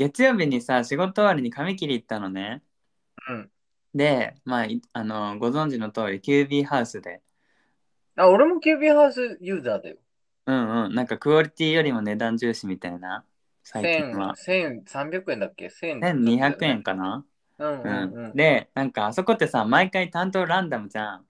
月曜日にさ、仕事終わりに髪切り行ったのね。うん。で、まあ、いあの、ご存知の通り、キュービーハウスで、あ、俺もキュービーハウスユーザーだよ。うんうん、なんかクオリティよりも値段重視みたいな、最近は。1000 1300円だっけ ?1200 1200円かな、うんううんうん。で、なんかあそこってさ、毎回担当ランダムじゃん。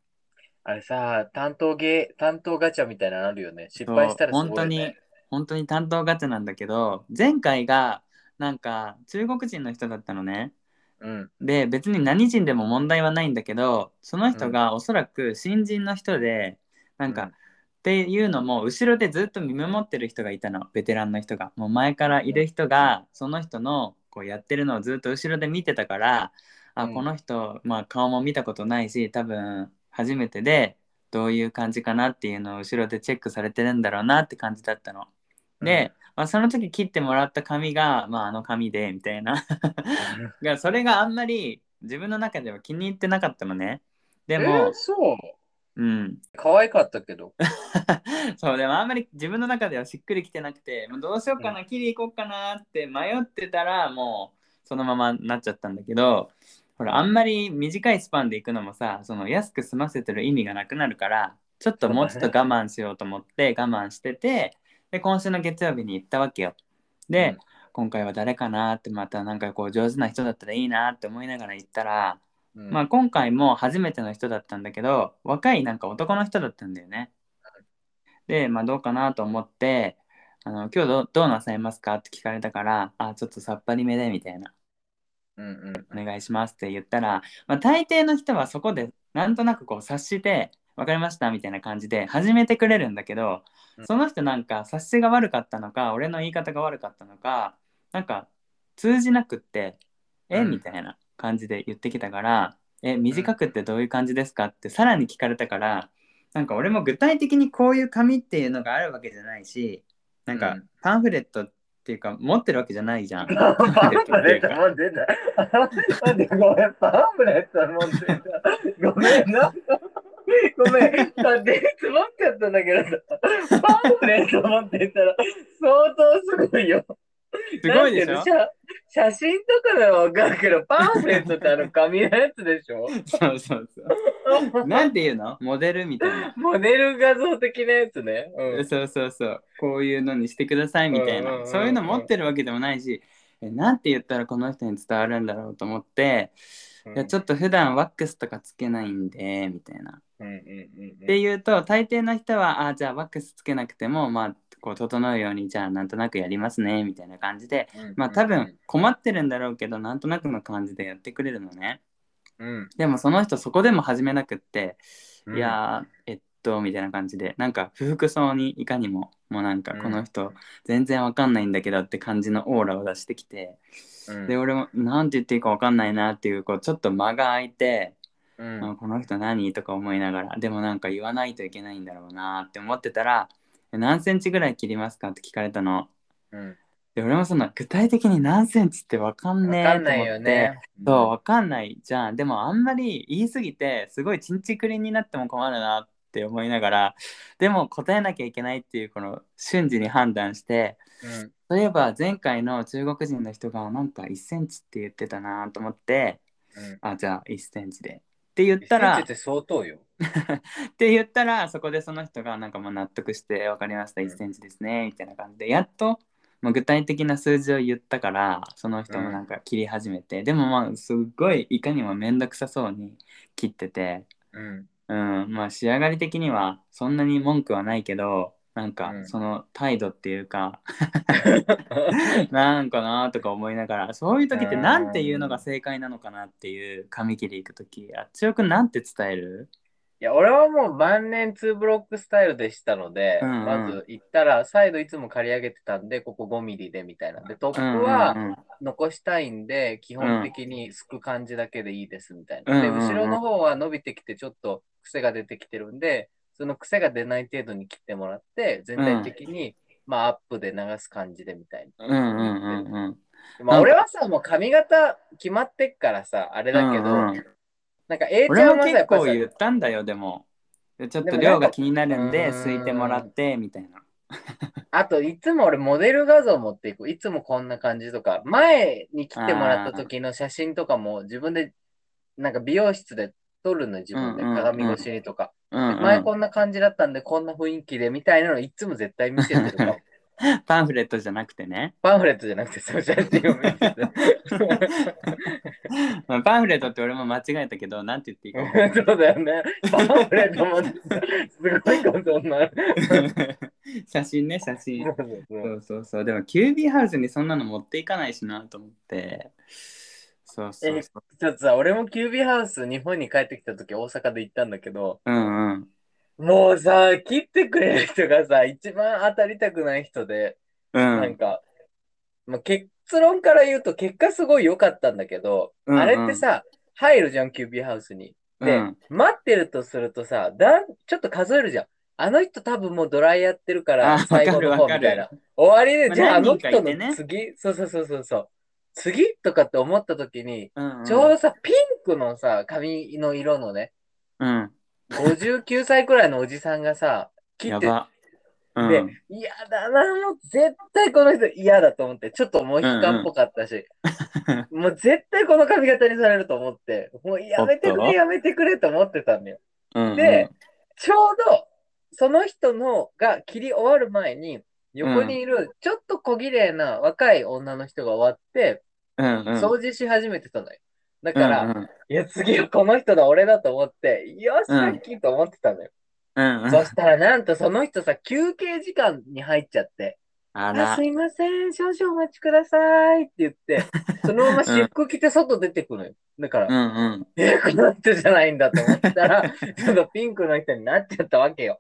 あれさ、担当ゲー、担当ガチャみたいなのあるよね。失敗したらすごい、ね。本当に、本当に担当ガチャなんだけど、前回が、なんか中国人の人だったのね。うん。で、別に何人でも問題はないんだけど、その人がおそらく新人の人で、なんか、うんっていうのも後ろでずっと見守ってる人がいたのベテランの人がもう前からいる人がその人のこうやってるのをずっと後ろで見てたからあうんこの人、まあ、顔も見たことないし多分初めてでどういう感じかなっていうのを後ろでチェックされてるんだろうなって感じだったの。で、まあ、その時切ってもらった髪が、まあ、あの髪でみたいな がそれがあんまり自分の中では気に入ってなかったのね。ででも、そう。うん、可愛かったけど。そうでもあんまり自分の中ではしっくりきてなくてもうどうしようかな、切り行こうかなって迷ってたらもうそのままなっちゃったんだけどほらあんまり短いスパンで行くのもさその安く済ませてる意味がなくなるからちょっともうちょっと我慢しようと思って我慢しててで今週の月曜日に行ったわけよ。で、今回は誰かなってまたなんかこう上手な人だったらいいなって思いながら行ったら、うん、まあ今回も初めての人だったんだけど若いなんか男の人だったんだよね。で、まあどうかなと思って、あの今日どうどうなさいますかって聞かれたから、あ、ちょっとさっぱりめでみたいな、うんうんお願いしますって言ったら、まあ大抵の人はそこでなんとなくこう察して、わかりましたみたいな感じで始めてくれるんだけどうんその人なんか察しが悪かったのか俺の言い方が悪かったのかなんか通じなくって「えうんみたいな感じで言ってきたから「え短くってどういう感じですか?」ってさらに聞かれたからなんか俺も具体的にこういう紙っていうのがあるわけじゃないしなんかうんパンフレットっていうか持ってるわけじゃないじゃん。パンフレット持ってた。待って、ごめん、パンフレット持ってた。ごめんな。ごめん、だって、つぼっちゃったんだけどさ、パンフレット持ってたら、相当すごいよ。すごいでしょ？写写真とかではわかるけど、パンフレットってあの紙のやつでしょ？そうそうそう。なんていうの？モデルみたいな。モデル画像的なやつね。うんそうそうそう。こういうのにしてくださいみたいな。うんうんうんうんそういうの持ってるわけでもないし、えなんて言ったらこの人に伝わるんだろうと思って、いやちょっと普段ワックスとかつけないんで、みたいな。って言うと、大抵の人は、あじゃあワックスつけなくても、まあ、こう整うように、じゃあなんとなくやりますね、みたいな感じで、まあ多分困ってるんだろうけど、なんとなくの感じでやってくれるのね。うん。でもその人そこでも始めなくって、うん。いやーえっとみたいな感じでなんか不服そうにいかにももうなんかうん。この人全然わかんないんだけどって感じのオーラを出してきて、うん。で俺もなんて言っていいかわかんないなっていうこうちょっと間が空いて、うんあこの人何？とか思いながらでもなんか言わないといけないんだろうなって思ってたら何センチぐらい切りますか？って聞かれたの。うんで俺もその具体的に何センチってわかんねえ。よね。そう、わかんないじゃん。でもあんまり言い過ぎて、すごいチンチクリンになっても困るなって思いながら、でも答えなきゃいけないっていうこの瞬時に判断して、うんそういえば前回の中国人の人がなんか1センチって言ってたなと思って、うんあ、じゃあ1センチで。って言っ1たら、相当よ。って言ったら、そこでその人がなんかもう納得して、わかりました、1センチですね、みたいな感じで、やっと、もう具体的な数字を言ったから、その人もなんか切り始めて、でもまあ、すっごいいかにもめんどくさそうに切ってて、うん。うん、まあ仕上がり的にはそんなに文句はないけど、なんかうんその態度っていうか、なんかなとか思いながら、そういう時ってなんて言うのが正解なのかなっていう髪切り行く時、あっちよくんなんて伝える？いや、俺はもう万年2ブロックスタイルでしたので、うんうんまず行ったら、サイドいつも刈り上げてたんで、ここ5ミリでみたいな。で、トップはうんうんうん残したいんで、基本的にすく感じだけでいいですみたいな。で、うんうんうん後ろの方は伸びてきて、ちょっと癖が出てきてるんで、その癖が出ない程度に切ってもらって、全体的に、まあ、アップで流す感じでみたいな。うんうんうんうん。まあ、俺はさ、もう髪型決まってっからさ、あれだけど、うんうんなんか A ちゃんはさ、結構言ったんだよ、でも。ちょっと量が気になるんで、うんすいてもらって、みたいな。あと、いつも俺モデル画像持っていく。いつもこんな感じとか、前に来てもらった時の写真とかも自分で、なんか美容室で撮るの自分で、うんうんうん鏡越しにとか。うんうん前こんな感じだったんで、こんな雰囲気でみたいなのいつも絶対見せてるかも。パンフレットじゃなくてね。パンフレットじゃなくて、その写真を見せてる。まあパンフレットって俺も間違えたけど、なんて言っていいか分かんそうだよね。パンフレットもすごいことになる。写真ね、写真。そうそうそう。でも、キュービーハウスにそんなの持っていかないしなと思って。そうそうそう。ちょっとさ、俺もキュービーハウス日本に帰ってきた時大阪で行ったんだけど、うんうん。もうさ、切ってくれる人がさ、一番当たりたくない人で、うん。なんか、まあ、結論から言うと結果すごい良かったんだけど、うんうんあれってさ、入るじゃん、キュービーハウスに。で、うん待ってるとするとさ、だんちょっと数えるじゃん。あの人多分もうドライやってるかあら、最後の方みたいな。終わりで、まあじゃああの何人の次、そうそうそうそうそう。次とかって思った時に、うんうんちょうどさ、ピンクのさ、髪の色のね、うん。59歳くらいのおじさんがさ、切って。うん。で、嫌だな、もう絶対この人嫌だと思って、ちょっとモヒカンっぽかったし、もう絶対この髪型にされると思って、もうやめてくれ、やめてくれと思ってたんだよ。うんうんで、ちょうどその人のが切り終わる前に、横にいるちょっと小綺麗な若い女の人が終わって、うんうん。掃除し始めてたのよ。だから、うんうんいや、次はこの人だ、俺だと思って、よし、うんラッキーと思ってたのよ。うんうん。そしたら、なんとその人さ、休憩時間に入っちゃって、あ、あらす。いません、少々お待ちくださいって言って、そのまま私服着て外出てくのよ。だから、うんうん。え、この人じゃないんだと思ったら、ちょっとピンクの人になっちゃったわけよ。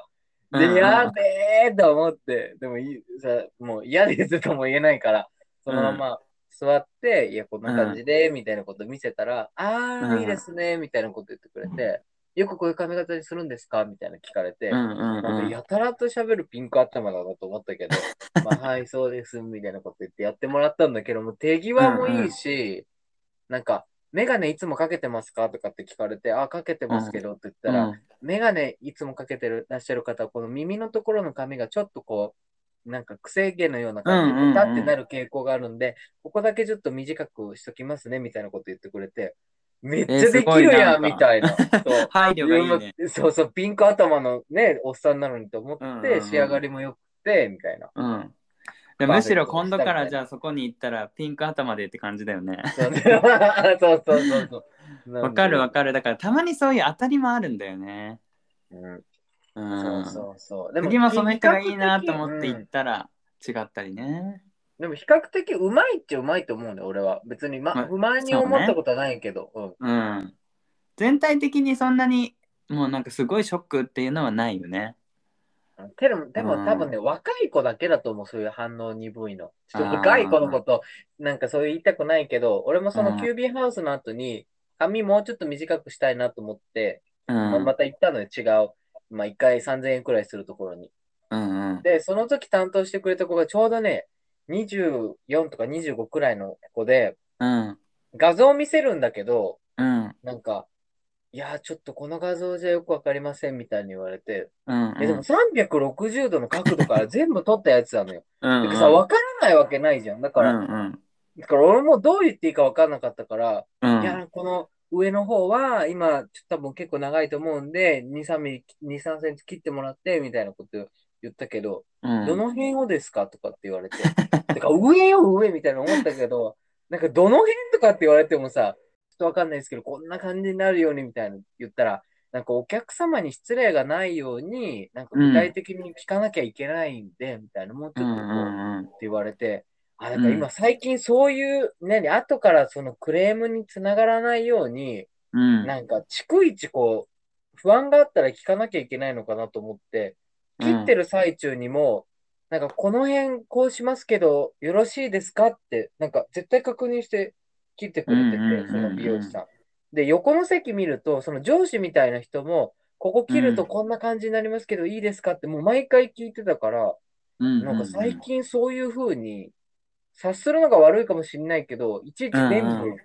で、うんうん。やべえと思って、でもいいさ、もう嫌ですとも言えないから、そのまま座って、いや、こんな感じで、みたいなこと見せたら、あうん。ー、いいですね、みたいなこと言ってくれて、よくこういう髪型にするんですかみたいな聞かれて、うんうんなんかうん。やたらと喋るピンク頭だなと思ったけど、まあ、はい、そうです、みたいなこと言ってやってもらったんだけども、手際もいいし、なんか、メガネいつもかけてますかとかって聞かれて、あ、かけてますけどって言ったら、メガネいつもかけてるらっしゃる方は、この耳のところの髪がちょっとこう、なんか癖毛のような感じで、うんうんうんピタってなる傾向があるんで、ここだけちょっと短くしときますね、みたいなこと言ってくれて、めっちゃできるやん、みたいな。そう 配慮がいいね。そうそう、ピンク頭のね、おっさんなのにと思って、仕上がりも良くて、みたいな。うん。でむしろ今度からじゃあそこに行ったらピンク頭でって感じだよね。そう そうそうそう。わかるわる。かる。だからたまにそういう当たりもあるんだよね。うん、う。そうんそうそう。次もその人がいいなと思って行ったら違ったりね。でも比較的うまいっちゃうまいと思うんだよ、俺は。別に、ま、ま不満に思ったことはないけど。うん。全体的にそんなにもうなんかすごいショックっていうのはないよね。うん、でも、でうんも多分ね、若い子だけだと思う、そういう反応鈍いの。ちょっと若い子のこと、なんかそう言いたくないけど、俺もそうんのキュービーハウスの後に、髪もうちょっと短くしたいなと思って、うん。まあまた行ったのよ、違う。まあ、1回3000円くらいするところに。うんうん。で、その時担当してくれた子がちょうどね、24とか25くらいの子で、うん。画像を見せるんだけど、うん。なんか、いやー、ちょっとこの画像じゃよくわかりませんみたいに言われて、うん。え、でも360度の角度から全部撮ったやつなのよ。うん、だからさ、わからないわけないじゃん。だから、うんうん。だから俺もどう言っていいかわかんなかったから、うん。いや、この上の方は、今、ちょっと多分結構長いと思うんで、2、3ミリ、2、3センチ切ってもらって、みたいなこと言ったけど、うん、どの辺をですかとかって言われて。だから上よ上みたいな思ったけど、なんかどの辺とかって言われてもさ、ちょっとわかんないですけど、こんな感じになるようにみたいな言ったら、なんかお客様に失礼がないように、なんか具体的に聞かなきゃいけないんで、みたいな、もうちょっとこう、うんうんうんって言われて、あ、だから今最近そういう、ね、後からそのクレームにつながらないように、うん。なんか逐一こう、不安があったら聞かなきゃいけないのかなと思って、切ってる最中にも、なんかこの辺こうしますけど、よろしいですかって、なんか絶対確認して切ってくれてて、うんうんうんうんその美容師さん。で、横の席見ると、その上司みたいな人も、ここ切るとこんな感じになりますけど、いいですかって、もう毎回聞いてたから、うん、なんか最近そういう風に、察するのが悪いかもしれないけど、いちいち全部うんう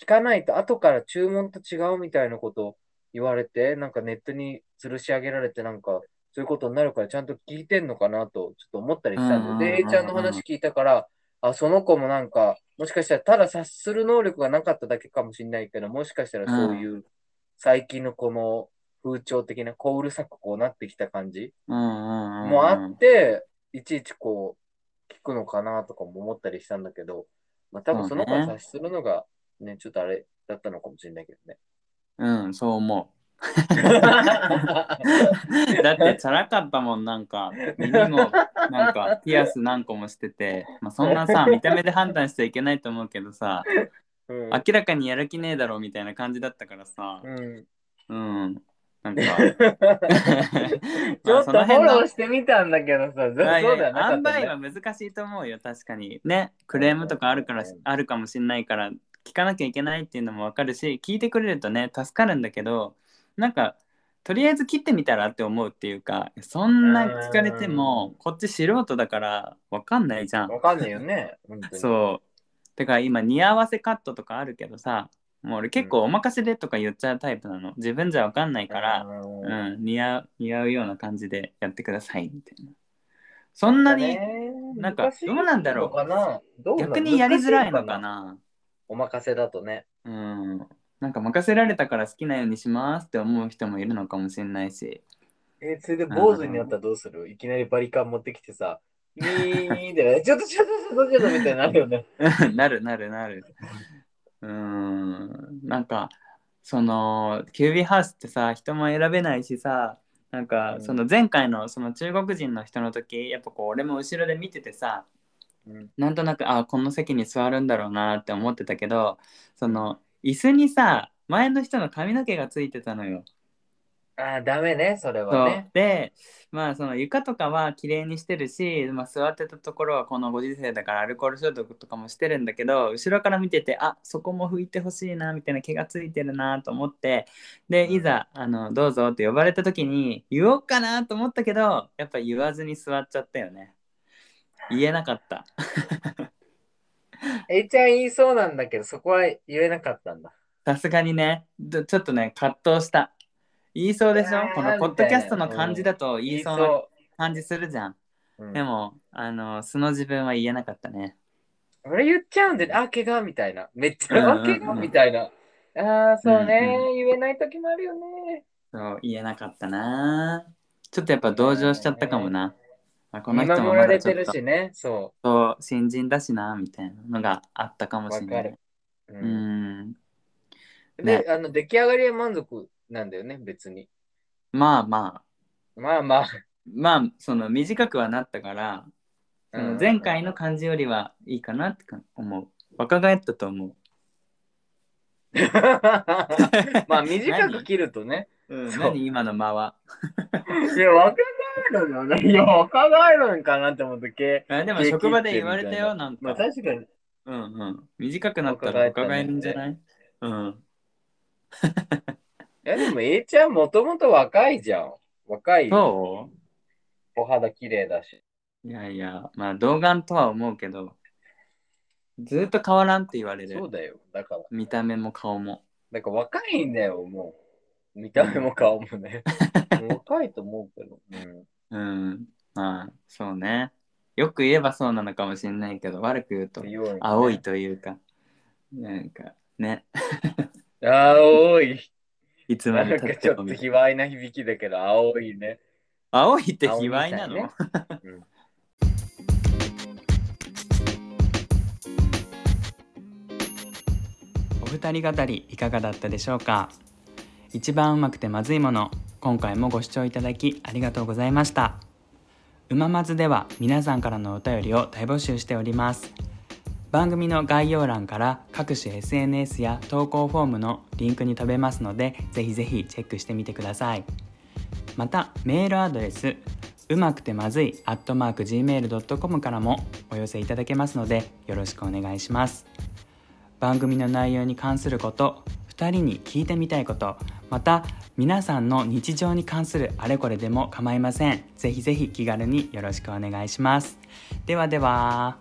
聞かないと、後から注文と違うみたいなこと言われて、なんかネットに吊るし上げられて、なんかそういうことになるからちゃんと聞いてんのかなと、ちょっと思ったりしたんうんうんで、で、A ちゃんの話聞いたから、あ、その子もなんか、もしかしたらただ察する能力がなかっただけかもしれないけど、もしかしたらそういう、最近のこの風潮的な、こううるさくこうなってきた感じ。もあって、いちいちこう、聞くのかなとかも思ったりしたんだけど、まあ多分その子を察するのが、ね、ちょっとあれだったのかもしれないけどね。うん、そう思う。だってチャラかったもんなんか。耳もなんかピアス何個もしてて、まあ、そんなさ見た目で判断しちゃいけないと思うけどさ。うん。明らかにやる気ねえだろみたいな感じだったからさ。うん。うんなんか。ちょっとフォローしてみたんだけどさ、そうでまあい。やいやはなか塩った、ね。梅は難しいと思うよ確かに。ね。クレームとかあるからうんあるかもしれないから聞かなきゃいけないっていうのもわかるし聞いてくれるとね助かるんだけどなんかとりあえず切ってみたらって思うっていうかそんな聞かれてもこっち素人だからわかん。ないじゃんわかんないよね。そうだから今似合わせカットとかあるけどさもう俺結構お任せでとか言っちゃうタイプなの自分じゃわかんないからうんうん、似合う似合うような感じでやってくださいみたいな。そんなになんかどうなんだろう逆にやりづらいのかな？お任せだとね。うん。なんか任せられたから好きなようにしますって思う人もいるのかもしれないし。えそれで坊主になったらどうする？いきなりバリカン持ってきてさ、ミーで、ちょっとちょっとちょっとちょっとみたいになるよね。なるなるなる。うん。なんか、その、キュービーハウスってさ、人も選べないしさ、なんかうんその前回のその中国人の人の時やっぱこう俺も後ろで見ててさうんなんとなくあこの席に座るんだろうなって思ってたけどその椅子にさ前の人の髪の毛がついてたのよ。ああ、ダメね、それはね。でまあその床とかは綺麗にしてるし、まあ、座ってたところはこのご時世だからアルコール消毒とかもしてるんだけど後ろから見ててあそこも拭いてほしいなみたいな毛がついてるなと思ってでうん。いざあの「どうぞ」って呼ばれた時に言おうかなと思ったけどやっぱ言わずに座っちゃったよね。言えなかった。えいちゃん言いそうなんだけど、そこは言えなかったんだ。さすがにね。どちょっとね葛藤した言いそうでしょ？このポッドキャストの感じだと言いそうなそ感じするじゃんう。うんでも、あの、素の自分は言えなかったね。俺言っちゃうんで、あ、怪我みたいな。めっちうんうんゃ、あ、うん怪我みたいな。ああ、そうね、うん言えない時もあるよね。そう、言えなかったな。ちょっとやっぱ同情しちゃったかもな。あこの見人もまだちょっとるしね、そそう新人だしな、みたいなのがあったかもう、しれないわかる。。ううんん。で、あの、出来上がりは満足？なんだよね、別に。まあまあ、まあまあ。まあ、その短くはなったから、その前回の感じよりはいいかなってか思う。若返ったと思う。まあ、短く切るとね。うん、何今の間は？いや、若返るのね。いや、若返るんかなって思ったけ。あでも職場で言われたよ、なんか。まあ、確かに。うんうん。短くなったら若返るんじゃない？うん。いや、でも、A ちゃんもともと若いじゃん。若い。そお肌綺麗だし。ういやいや、まあ童顔とは思うけど、ずっと変わらんって言われる。そうだよ。だから。見た目も顔も。なんか若いんだよ、もう。見た目も顔もね。若いと思うけど。うん。うん。まあ、そうね。よく言えばそうなのかもしれないけど、悪く言うと、青いというか、なんかね、青い。いつまなんかで経っちょっと卑猥な響きだけど、青いね。青いって卑猥なの、ね。うん。お二人語りいかがだったでしょうか？一番うまくてまずいもの今回もご視聴いただきありがとうございました。うままずでは皆さんからのお便りを大募集しております番組の概要欄から各種 SNS や投稿フォームのリンクに飛べますのでぜひぜひチェックしてみてください。またメールアドレスうまくてまずい gmail.com からもお寄せいただけますのでよろしくお願いします。番組の内容に関すること2人に聞いてみたいことまた皆さんの日常に関するあれこれでも構いません。ぜひぜひ気軽によろしくお願いします。ではでは。